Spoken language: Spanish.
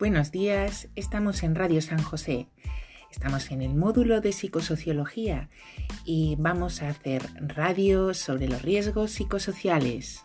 Buenos días, estamos en Radio San José. Estamos en el módulo de psicosociología y vamos a hacer radio sobre los riesgos psicosociales.